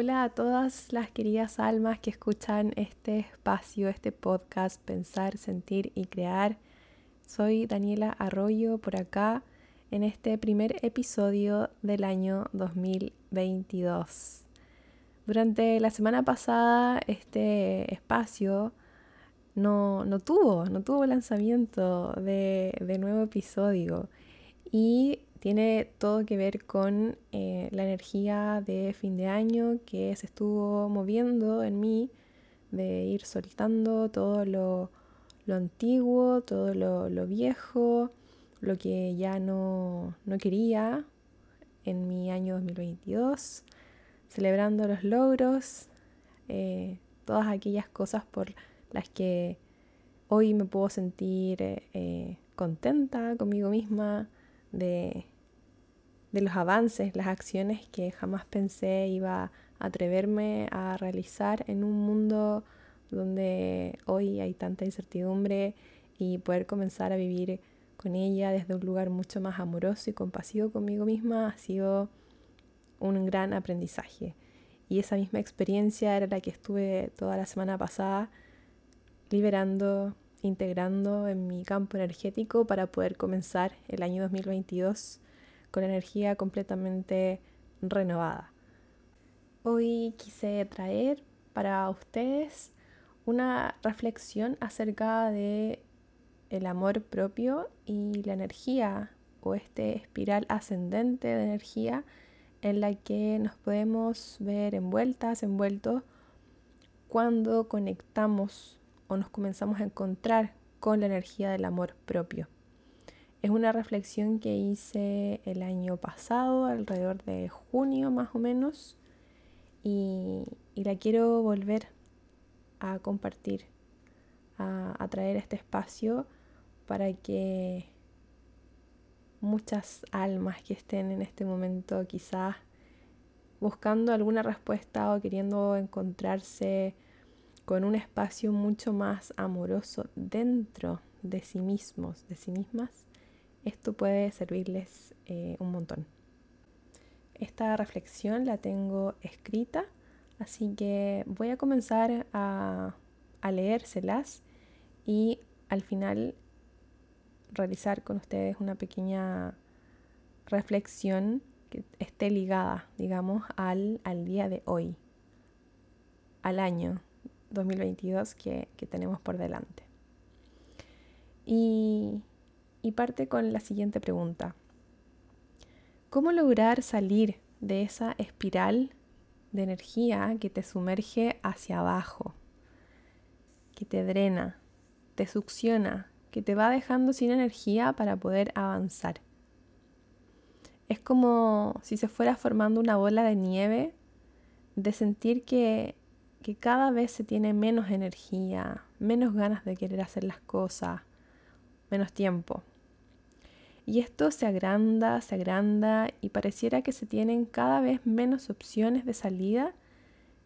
Hola a todas las queridas almas que escuchan este espacio, este podcast, Pensar, Sentir y Crear. Soy Daniela Arroyo por acá en este primer episodio del año 2022. Durante la semana pasada este espacio no, tuvo, no tuvo lanzamiento de, de nuevo episodio y tiene todo que ver con eh, la energía de fin de año que se estuvo moviendo en mí, de ir soltando todo lo, antiguo, todo lo, viejo, lo que ya no, quería en mi año 2022, celebrando los logros, eh, todas aquellas cosas por las que hoy me puedo sentir eh, contenta conmigo misma, de, los avances, las acciones que jamás pensé iba a atreverme a realizar en un mundo donde hoy hay tanta incertidumbre y poder comenzar a vivir con ella desde un lugar mucho más amoroso y compasivo conmigo misma ha sido un gran aprendizaje. Y esa misma experiencia era la que estuve toda la semana pasada liberando integrando en mi campo energético para poder comenzar el año 2022 con energía completamente renovada. Hoy quise traer para ustedes una reflexión acerca de el amor propio y la energía o este espiral ascendente de energía en la que nos podemos ver envueltas, envueltos cuando conectamos o nos comenzamos a encontrar con la energía del amor propio. Es una reflexión que hice el año pasado, alrededor de junio más o menos, y, la quiero volver a compartir, a, a traer este espacio para que muchas almas que estén en este momento quizás buscando alguna respuesta o queriendo encontrarse con un espacio mucho más amoroso dentro de sí mismos, de sí mismas, esto puede servirles eh, un montón. Esta reflexión la tengo escrita, así que voy a comenzar a, a leérselas y al final realizar con ustedes una pequeña reflexión que esté ligada, digamos, al, al día de hoy, al año 2022 que, tenemos por delante. Y, y parte con la siguiente pregunta. ¿Cómo lograr salir de esa espiral de energía que te sumerge hacia abajo, que te drena, te succiona, que te va dejando sin energía para poder avanzar? Es como si se fuera formando una bola de nieve de sentir que que cada vez se tiene menos energía, menos ganas de querer hacer las cosas, menos tiempo. Y esto se agranda, se agranda y pareciera que se tienen cada vez menos opciones de salida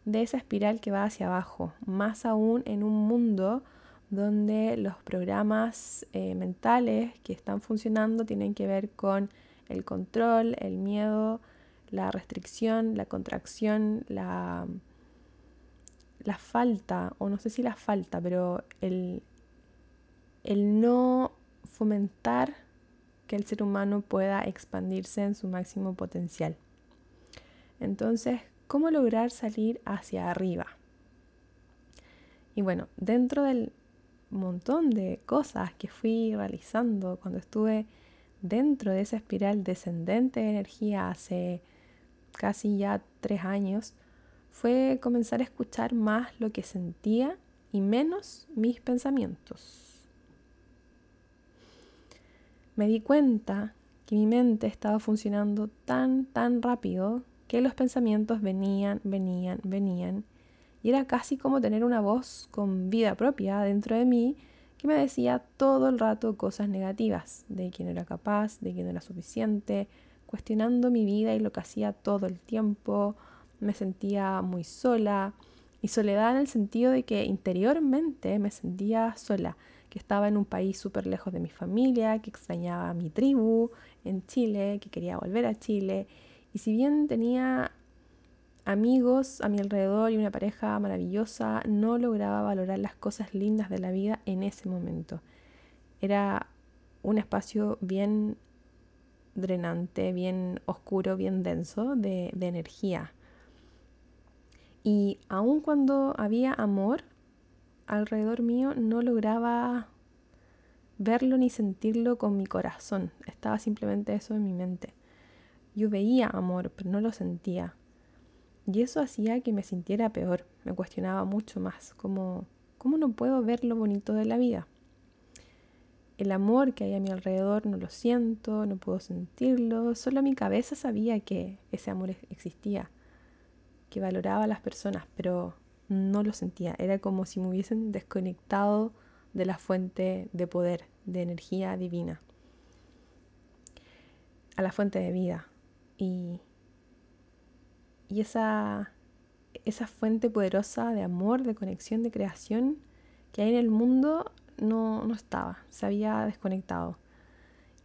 de esa espiral que va hacia abajo, más aún en un mundo donde los programas eh, mentales que están funcionando tienen que ver con el control, el miedo, la restricción, la contracción, la, la falta, o no sé si la falta, pero el, el no fomentar que el ser humano pueda expandirse en su máximo potencial. Entonces, ¿cómo lograr salir hacia arriba? Y bueno, dentro del montón de cosas que fui realizando cuando estuve dentro de esa espiral descendente de energía hace casi ya tres años, fue comenzar a escuchar más lo que sentía y menos mis pensamientos. Me di cuenta que mi mente estaba funcionando tan, tan rápido que los pensamientos venían, venían, venían, y era casi como tener una voz con vida propia dentro de mí que me decía todo el rato cosas negativas, de que era capaz, de que no era suficiente, cuestionando mi vida y lo que hacía todo el tiempo, me sentía muy sola. Y soledad en el sentido de que interiormente me sentía sola, que estaba en un país súper lejos de mi familia, que extrañaba a mi tribu en Chile, que quería volver a Chile y si bien tenía amigos a mi alrededor y una pareja maravillosa, no lograba valorar las cosas lindas de la vida en ese momento. Era un espacio bien drenante, bien oscuro, bien denso de, de energía. Y aun cuando había amor alrededor mío, no lograba verlo ni sentirlo con mi corazón. Estaba simplemente eso en mi mente. Yo veía amor, pero no lo sentía. Y eso hacía que me sintiera peor, me cuestionaba mucho más, ¿cómo no puedo ver lo bonito de la vida? El amor que hay a mi alrededor no lo siento, no puedo sentirlo, solo mi cabeza sabía que ese amor existía, que valoraba a las personas, pero no lo sentía, era como si me hubiesen desconectado de la fuente de poder, de energía divina, a la fuente de vida. Y y esa, esa fuente poderosa de amor, de conexión, de creación que hay en el mundo no, no estaba, se había desconectado.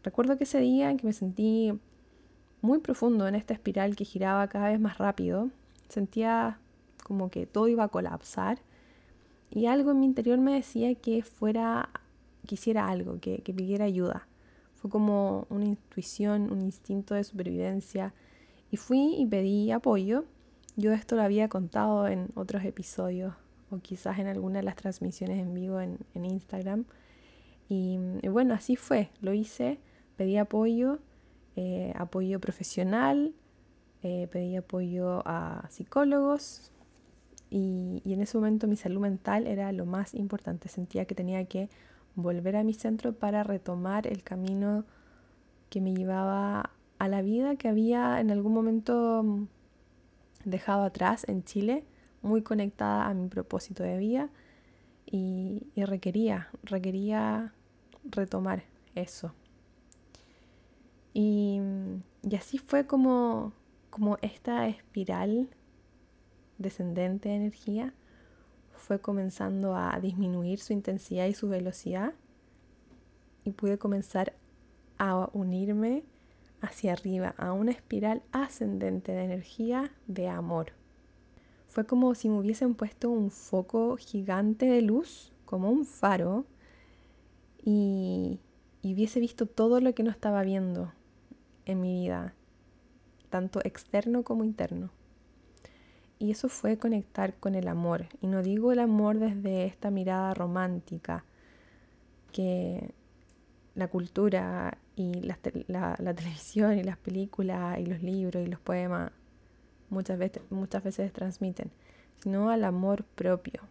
Recuerdo que ese día en que me sentí muy profundo en esta espiral que giraba cada vez más rápido, sentía como que todo iba a colapsar y algo en mi interior me decía que fuera, quisiera algo, que, que pidiera ayuda. Fue como una intuición, un instinto de supervivencia y fui y pedí apoyo. Yo esto lo había contado en otros episodios o quizás en alguna de las transmisiones en vivo en, Instagram. Y, bueno, así fue, lo hice, pedí apoyo, eh, apoyo profesional, eh, pedí apoyo a psicólogos y, y en ese momento mi salud mental era lo más importante. Sentía que tenía que volver a mi centro para retomar el camino que me llevaba a la vida que había en algún momento mm, dejado atrás en Chile, muy conectada a mi propósito de vida y, requería, requería retomar eso. Y, y, así fue como, como esta espiral descendente de energía fue comenzando a disminuir su intensidad y su velocidad y pude comenzar a unirme hacia arriba a una espiral ascendente de energía de amor. Fue como si me hubiesen puesto un foco gigante de luz, como un faro, y, hubiese visto todo lo que no estaba viendo en mi vida, tanto externo como interno. Y eso fue conectar con el amor. Y no digo el amor desde esta mirada romántica, que la cultura y la, televisión y las películas y los libros y los poemas muchas veces, muchas veces transmiten, sino al amor propio.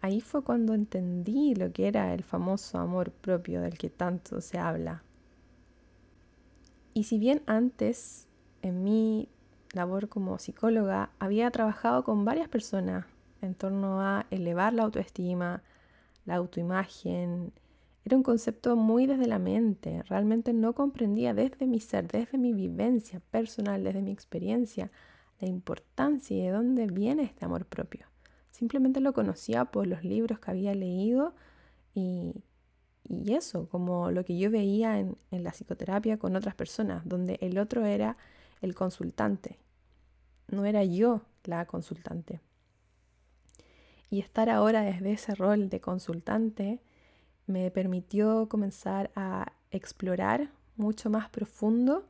Ahí fue cuando entendí lo que era el famoso amor propio del que tanto se habla. Y si bien antes, en mi labor como psicóloga, había trabajado con varias personas en torno a elevar la autoestima, la autoimagen, era un concepto muy desde la mente, realmente no comprendía desde mi ser, desde mi vivencia personal, desde mi experiencia, la importancia y de dónde viene este amor propio. Simplemente lo conocía por los libros que había leído y, eso, como lo que yo veía en, en la psicoterapia con otras personas, donde el otro era el consultante, no era yo la consultante. Y estar ahora desde ese rol de consultante me permitió comenzar a explorar mucho más profundo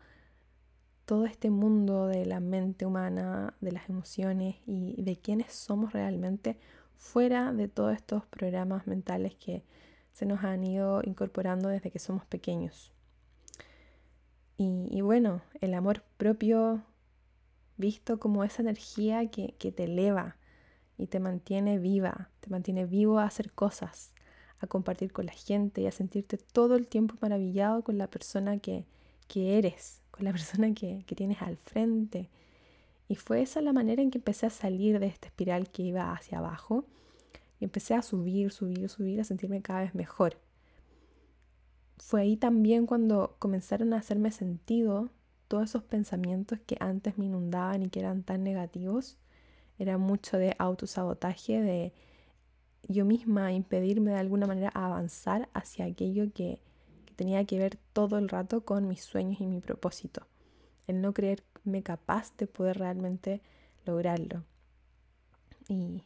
todo este mundo de la mente humana, de las emociones y de quiénes somos realmente fuera de todos estos programas mentales que se nos han ido incorporando desde que somos pequeños. Y, bueno, el amor propio visto como esa energía que, que te eleva y te mantiene viva, te mantiene vivo a hacer cosas, a compartir con la gente y a sentirte todo el tiempo maravillado con la persona que, eres, con la persona que, que tienes al frente. Y fue esa la manera en que empecé a salir de esta espiral que iba hacia abajo. Y empecé a subir, subir, subir, a sentirme cada vez mejor. Fue ahí también cuando comenzaron a hacerme sentido todos esos pensamientos que antes me inundaban y que eran tan negativos. Era mucho de autosabotaje, de yo misma impedirme de alguna manera avanzar hacia aquello que, tenía que ver todo el rato con mis sueños y mi propósito. El no creer sentirme capaz de poder realmente lograrlo. Y,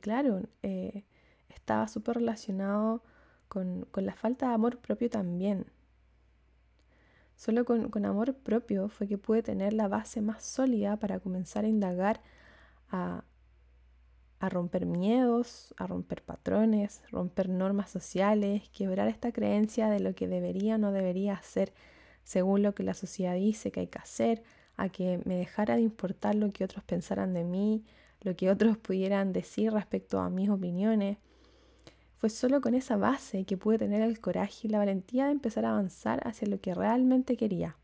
claro, eh, estaba súper relacionado con, la falta de amor propio también. Solo con, con, amor propio fue que pude tener la base más sólida para comenzar a indagar, a, a romper miedos, a romper patrones, romper normas sociales, quebrar esta creencia de lo que debería o no debería hacer según lo que la sociedad dice que hay que hacer, a que me dejara de importar lo que otros pensaran de mí, lo que otros pudieran decir respecto a mis opiniones. Fue solo con esa base que pude tener el coraje y la valentía de empezar a avanzar hacia lo que realmente quería,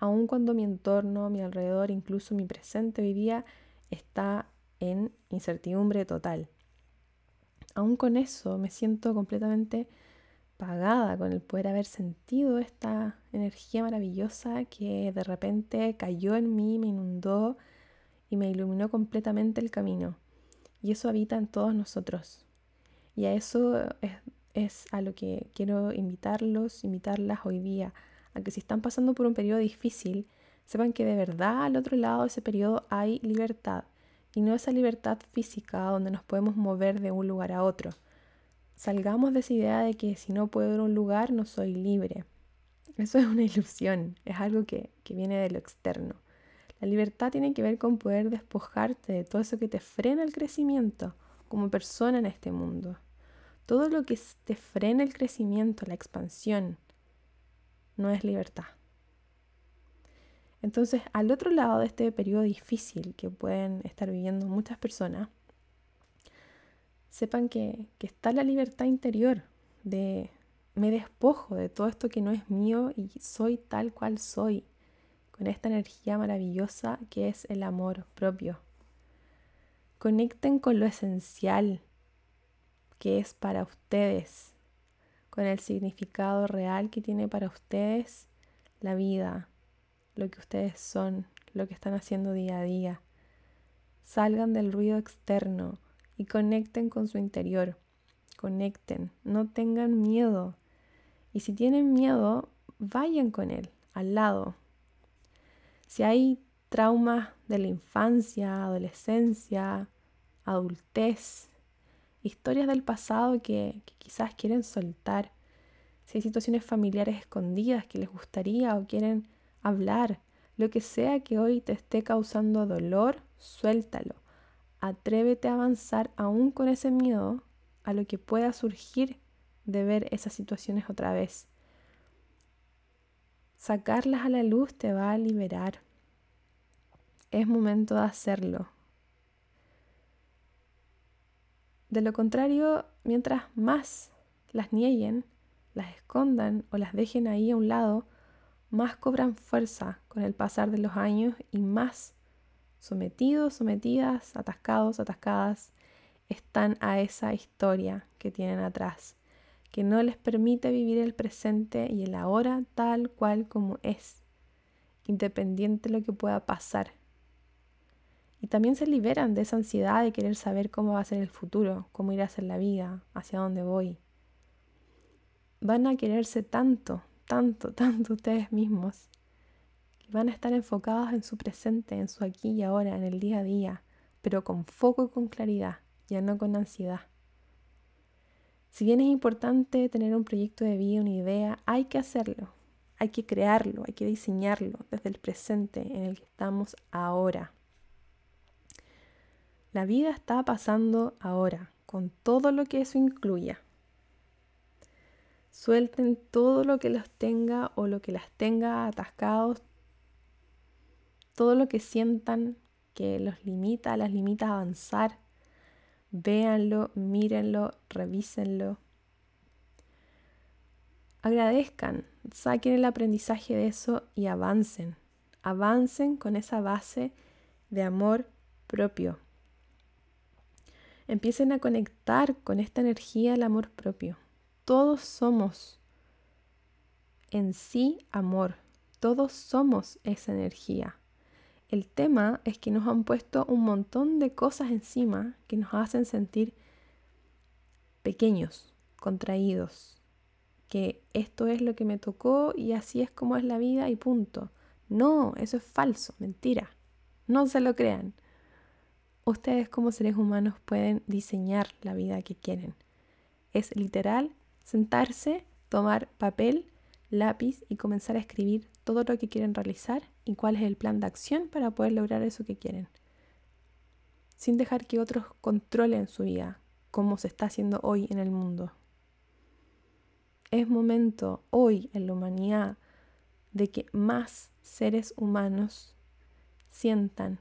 aun cuando mi entorno, mi alrededor, incluso mi presente vivía está en incertidumbre total. Aún con eso me siento completamente pagada con el poder haber sentido esta energía maravillosa que de repente cayó en mí, me inundó y me iluminó completamente el camino. Y eso habita en todos nosotros. Y a eso es, a lo que quiero invitarlos, invitarlas hoy día, a que si están pasando por un periodo difícil, sepan que de verdad al otro lado de ese periodo hay libertad. Y no esa libertad física donde nos podemos mover de un lugar a otro, Salgamos de esa idea de que si no puedo ir a un lugar no soy libre. Eso es una ilusión, es algo que, que viene de lo externo. La libertad tiene que ver con poder despojarte de todo eso que te frena el crecimiento como persona en este mundo. Todo lo que te frena el crecimiento, la expansión, no es libertad. Entonces, al otro lado de este periodo difícil que pueden estar viviendo muchas personas, sepan que, está la libertad interior de me despojo de todo esto que no es mío y soy tal cual soy, con esta energía maravillosa que es el amor propio. Conecten con lo esencial que es para ustedes, con el significado real que tiene para ustedes la vida, lo que ustedes son, lo que están haciendo día a día. Salgan del ruido externo, y conecten con su interior. Conecten, no tengan miedo. Y si tienen miedo, vayan con él, al lado. Si hay traumas de la infancia, adolescencia, adultez, historias del pasado que, quizás quieren soltar, si hay situaciones familiares escondidas que les gustaría o quieren hablar, lo que sea que hoy te esté causando dolor, suéltalo. Atrévete a avanzar aún con ese miedo a lo que pueda surgir de ver esas situaciones otra vez. Sacarlas a la luz te va a liberar. Es momento de hacerlo. De lo contrario, mientras más las nieguen, las escondan o las dejen ahí a un lado, más cobran fuerza con el pasar de los años y más sometidos, sometidas, atascados, atascadas, están a esa historia que tienen atrás, que no les permite vivir el presente y el ahora tal cual como es, independiente de lo que pueda pasar. Y también se liberan de esa ansiedad de querer saber cómo va a ser el futuro, cómo irá a ser la vida, hacia dónde voy. Van a quererse tanto, tanto, tanto ustedes mismos van a estar enfocados en su presente, en su aquí y ahora, en el día a día, pero con foco y con claridad, ya no con ansiedad. Si bien es importante tener un proyecto de vida, una idea, hay que hacerlo, hay que crearlo, hay que diseñarlo desde el presente en el que estamos ahora. La vida está pasando ahora, con todo lo que eso incluya. Suelten todo lo que los tenga o lo que las tenga atascados todo lo que sientan que los limita, las limita a avanzar, véanlo, mírenlo, revísenlo. Agradezcan, saquen el aprendizaje de eso y avancen. Avancen con esa base de amor propio. Empiecen a conectar con esta energía del amor propio. Todos somos en sí amor. Todos somos esa energía. El tema es que nos han puesto un montón de cosas encima que nos hacen sentir pequeños, contraídos, que esto es lo que me tocó y así es como es la vida y punto. No, eso es falso, mentira. No se lo crean. Ustedes como seres humanos pueden diseñar la vida que quieren. Es literal sentarse, tomar papel, lápiz y comenzar a escribir todo lo que quieren realizar y cuál es el plan de acción para poder lograr eso que quieren. Sin dejar que otros controlen su vida, como se está haciendo hoy en el mundo. Es momento hoy en la humanidad de que más seres humanos sientan,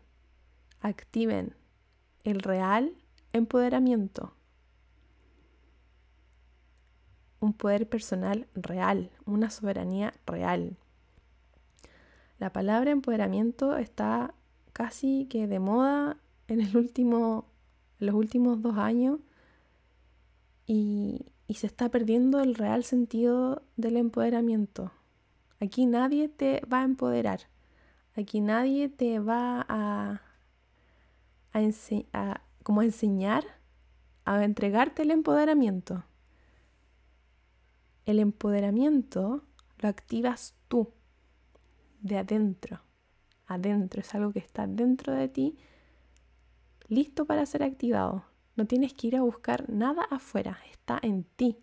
activen el real empoderamiento. Un poder personal real, una soberanía real. La palabra empoderamiento está casi que de moda en, los últimos dos años y se está perdiendo el real sentido del empoderamiento. Aquí nadie te va a empoderar. Aquí nadie te va a, a, como enseñar a entregarte el empoderamiento. El empoderamiento lo activas tú de adentro. Adentro es algo que está dentro de ti, listo para ser activado. No tienes que ir a buscar nada afuera, está en ti.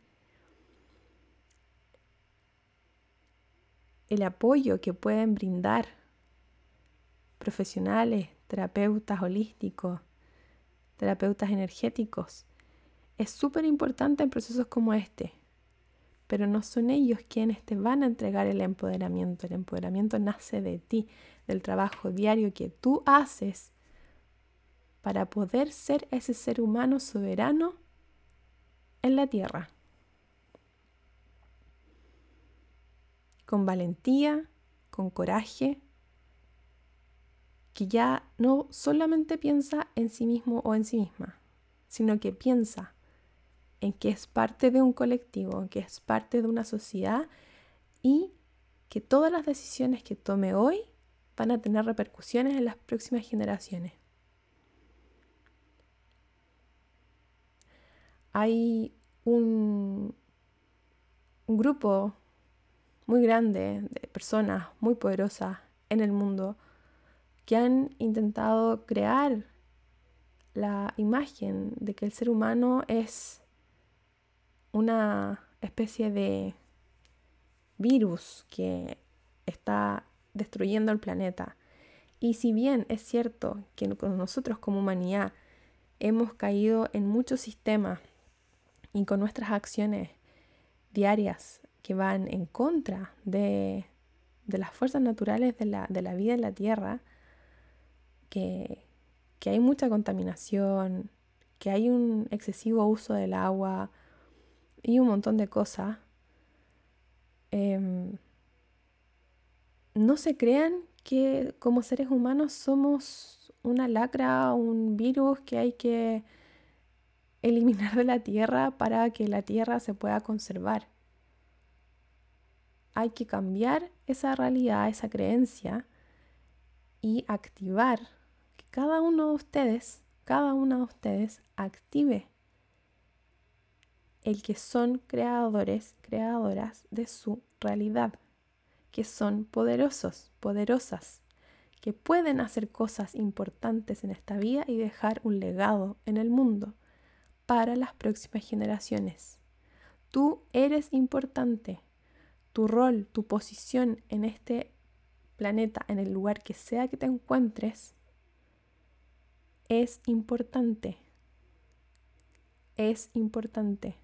El apoyo que pueden brindar profesionales, terapeutas holísticos, terapeutas energéticos, es súper importante en procesos como este pero no son ellos quienes te van a entregar el empoderamiento. El empoderamiento nace de ti, del trabajo diario que tú haces para poder ser ese ser humano soberano en la tierra. Con valentía, con coraje, que ya no solamente piensa en sí mismo o en sí misma, sino que piensa en que es parte de un colectivo, en que es parte de una sociedad y que todas las decisiones que tome hoy van a tener repercusiones en las próximas generaciones. Hay un, un grupo muy grande de personas muy poderosas en el mundo que han intentado crear la imagen de que el ser humano es una especie de virus que está destruyendo el planeta. Y si bien es cierto que nosotros como humanidad hemos caído en muchos sistemas y con nuestras acciones diarias que van en contra de, las fuerzas naturales de la, vida en la Tierra, que, hay mucha contaminación, que hay un excesivo uso del agua, y un montón de cosas, em, no se crean que como seres humanos somos una lacra, un virus que hay que eliminar de la Tierra para que la Tierra se pueda conservar. Hay que cambiar esa realidad, esa creencia y activar cada uno de ustedes, cada una de ustedes active el que son creadores, creadoras de su realidad, que son poderosos, poderosas, que pueden hacer cosas importantes en esta vida y dejar un legado en el mundo para las próximas generaciones. Tú eres importante. Tu rol, tu posición en este planeta, en el lugar que sea que te encuentres, es importante. Es importante.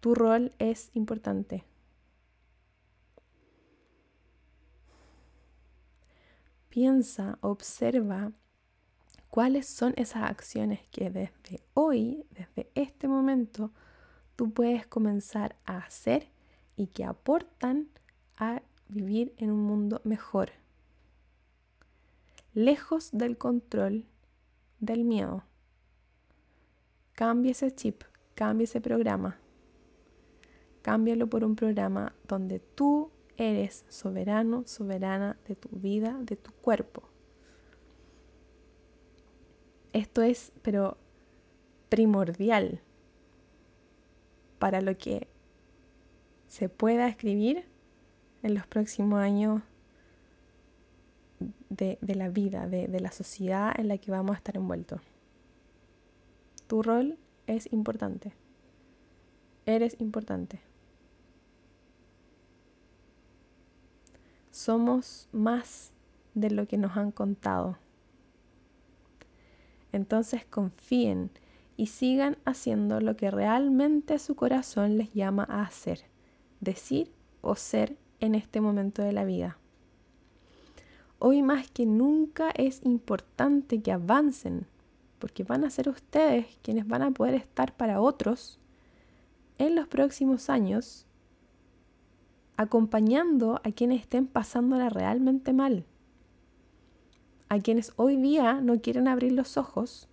Tu rol es importante. Piensa, observa cuáles son esas acciones que desde hoy, desde este momento, tú puedes comenzar a hacer y que aportan a vivir en un mundo mejor, lejos del control del miedo. Cambia ese chip, cambia ese programa. Cámbialo por un programa donde tú eres soberano, soberana de tu vida, de tu cuerpo. Esto es, pero primordial para lo que se pueda escribir en los próximos años de, la vida, de, de la sociedad en la que vamos a estar envueltos. Tu rol es importante. Eres importante. Somos más de lo que nos han contado. Entonces confíen y sigan haciendo lo que realmente su corazón les llama a hacer, decir o ser en este momento de la vida. Hoy más que nunca es importante que avancen, porque van a ser ustedes quienes van a poder estar para otros en los próximos años, acompañando a quienes estén pasándola realmente mal, a quienes hoy día no quieren abrir los ojos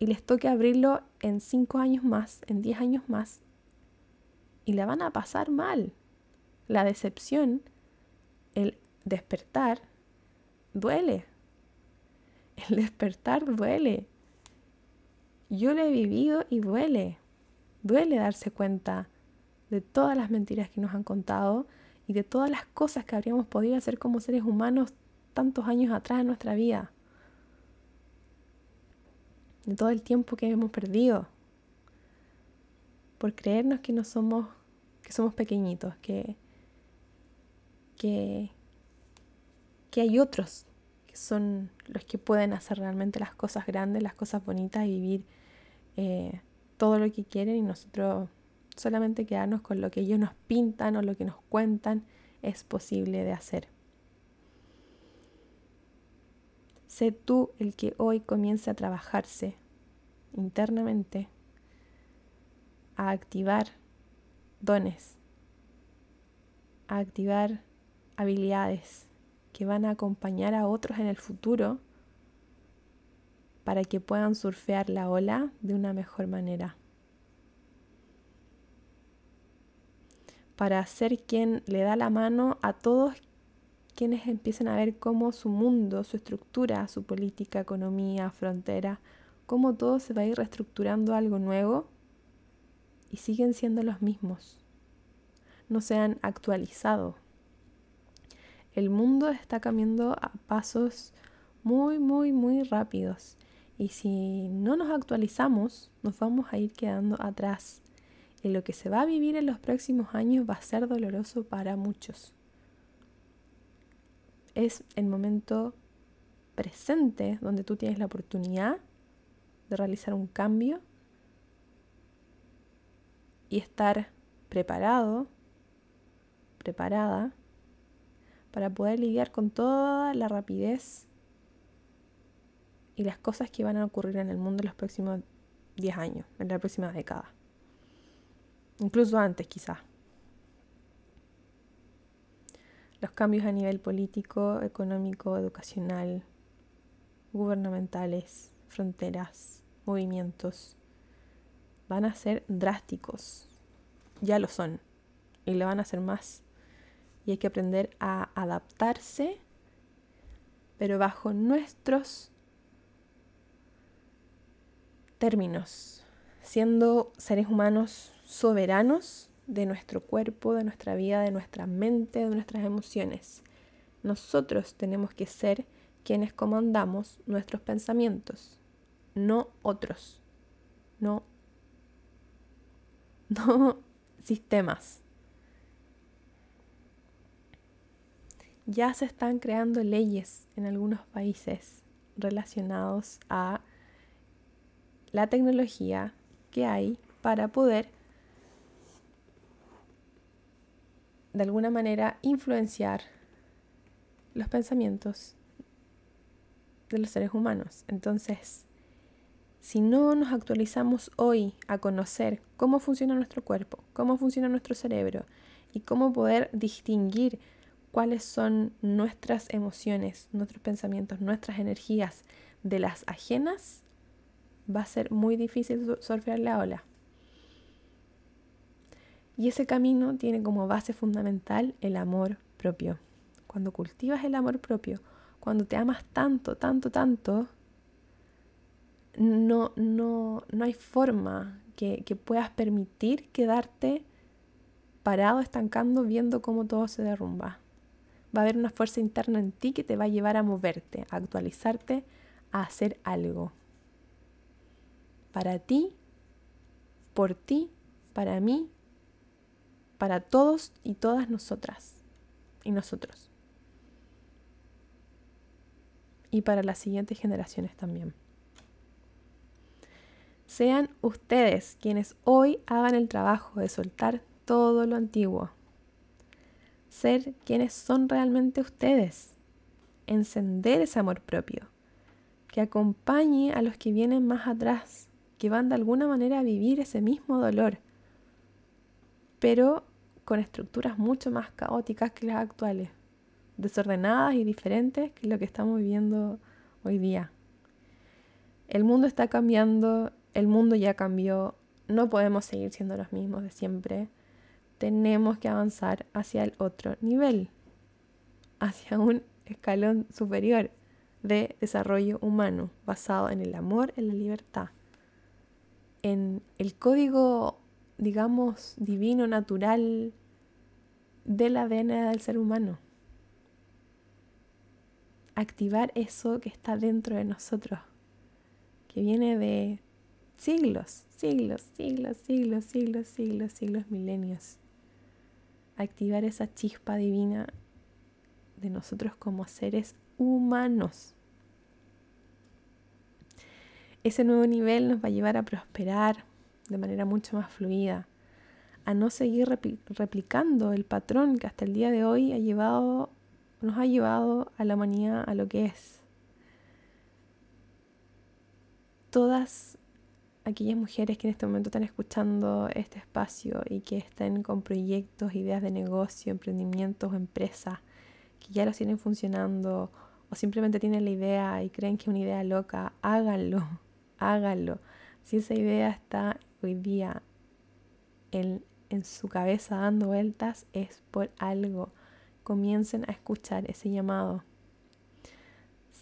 y les toque abrirlo en cinco años más, en diez años más, y la van a pasar mal. La decepción, el despertar, duele. El despertar duele. Yo lo he vivido y duele. Duele darse cuenta de todas las mentiras que nos han contado y de todas las cosas que habríamos podido hacer como seres humanos tantos años atrás en nuestra vida. De todo el tiempo que hemos perdido por creernos que no somos que somos pequeñitos, que que que hay otros que son los que pueden hacer realmente las cosas grandes, las cosas bonitas y vivir eh, todo lo que quieren y nosotros solamente quedarnos con lo que ellos nos pintan o lo que nos cuentan es posible de hacer. Sé tú el que hoy comience a trabajarse internamente, a activar dones, a activar habilidades que van a acompañar a otros en el futuro para que puedan surfear la ola de una mejor manera. Para ser quien le da la mano a todos quienes empiecen a ver cómo su mundo, su estructura, su política, economía, frontera, cómo todo se va a ir reestructurando algo nuevo y siguen siendo los mismos. No se han actualizado. El mundo está cambiando a pasos muy, muy, muy rápidos y si no nos actualizamos, nos vamos a ir quedando atrás. Y lo que se va a vivir en los próximos años va a ser doloroso para muchos. Es el momento presente donde tú tienes la oportunidad de realizar un cambio y estar preparado, preparada para poder lidiar con toda la rapidez y las cosas que van a ocurrir en el mundo en los próximos 10 años, en la próxima década. Incluso antes quizás. Los cambios a nivel político, económico, educacional, gubernamentales, fronteras, movimientos, van a ser drásticos. Ya lo son. Y lo van a hacer más. Y hay que aprender a adaptarse, pero bajo nuestros términos, siendo seres humanos soberanos de nuestro cuerpo, de nuestra vida, de nuestra mente, de nuestras emociones. Nosotros tenemos que ser quienes comandamos nuestros pensamientos, no otros, no, no sistemas. Ya se están creando leyes en algunos países relacionados a la tecnología que hay para poder de alguna manera influenciar los pensamientos de los seres humanos. Entonces, si no nos actualizamos hoy a conocer cómo funciona nuestro cuerpo, cómo funciona nuestro cerebro y cómo poder distinguir cuáles son nuestras emociones, nuestros pensamientos, nuestras energías de las ajenas, va a ser muy difícil surfear la ola. Y ese camino tiene como base fundamental el amor propio. Cuando cultivas el amor propio, cuando te amas tanto, tanto, tanto, no, no, no hay forma que, que puedas permitir quedarte parado, estancando, viendo cómo todo se derrumba. Va a haber una fuerza interna en ti que te va a llevar a moverte, a actualizarte, a hacer algo. Para ti, por ti, para mí, para todos y todas nosotras y nosotros. Y para las siguientes generaciones también. Sean ustedes quienes hoy hagan el trabajo de soltar todo lo antiguo. Ser quienes son realmente ustedes. Encender ese amor propio. Que acompañe a los que vienen más atrás, que van de alguna manera a vivir ese mismo dolor, pero con estructuras mucho más caóticas que las actuales, desordenadas y diferentes que lo que estamos viviendo hoy día. El mundo está cambiando, el mundo ya cambió, no podemos seguir siendo los mismos de siempre. Tenemos que avanzar hacia el otro nivel, hacia un escalón superior de desarrollo humano basado en el amor, en la libertad, en el código, digamos, divino, natural del ADN del ser humano. Activar eso que está dentro de nosotros, que viene de siglos, siglos, siglos, siglos, siglos, siglos, siglos, milenios. Activar esa chispa divina de nosotros como seres humanos. Ese nuevo nivel nos va a llevar a prosperar de manera mucho más fluida, a no seguir replicando el patrón que hasta el día de hoy ha llevado, nos ha llevado a la humanidad a lo que es. Todas aquellas mujeres que en este momento están escuchando este espacio y que estén con proyectos, ideas de negocio, emprendimientos o empresas que ya los tienen funcionando o simplemente tienen la idea y creen que es una idea loca, háganlo, háganlo. Si esa idea está hoy día en, en su cabeza dando vueltas, es por algo. Comiencen a escuchar ese llamado.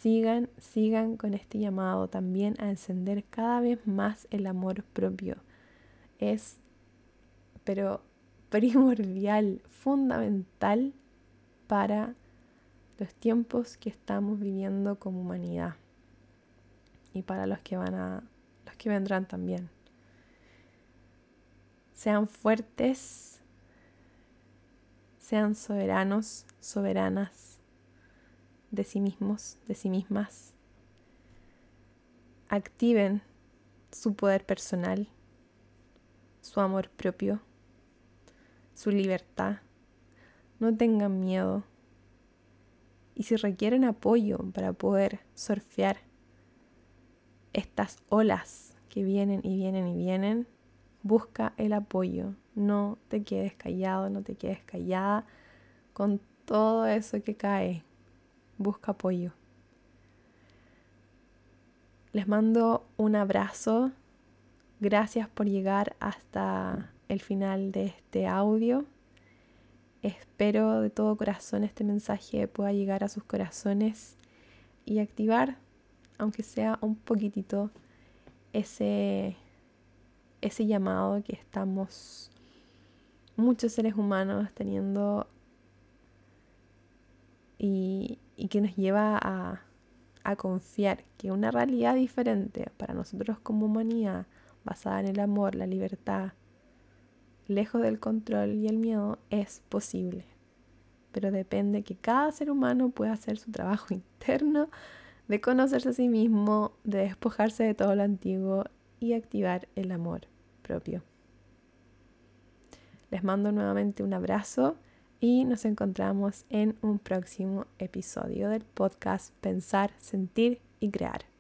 Sigan, sigan con este llamado también a encender cada vez más el amor propio. Es, pero primordial, fundamental para los tiempos que estamos viviendo como humanidad y para los que van a los que vendrán también. Sean fuertes, sean soberanos, soberanas de sí mismos, de sí mismas. Activen su poder personal, su amor propio, su libertad. No tengan miedo. Y si requieren apoyo para poder surfear estas olas que vienen y vienen y vienen, busca el apoyo. No te quedes callado, no te quedes callada con todo eso que cae busca apoyo. Les mando un abrazo. Gracias por llegar hasta el final de este audio. Espero de todo corazón este mensaje pueda llegar a sus corazones y activar, aunque sea un poquitito, ese, ese llamado que estamos muchos seres humanos teniendo y, y que nos lleva a, a confiar que una realidad diferente para nosotros como humanidad, basada en el amor, la libertad, lejos del control y el miedo, es posible. Pero depende que cada ser humano pueda hacer su trabajo interno, de conocerse a sí mismo, de despojarse de todo lo antiguo y activar el amor propio. Les mando nuevamente un abrazo y nos encontramos en un próximo episodio del podcast Pensar, Sentir y Crear.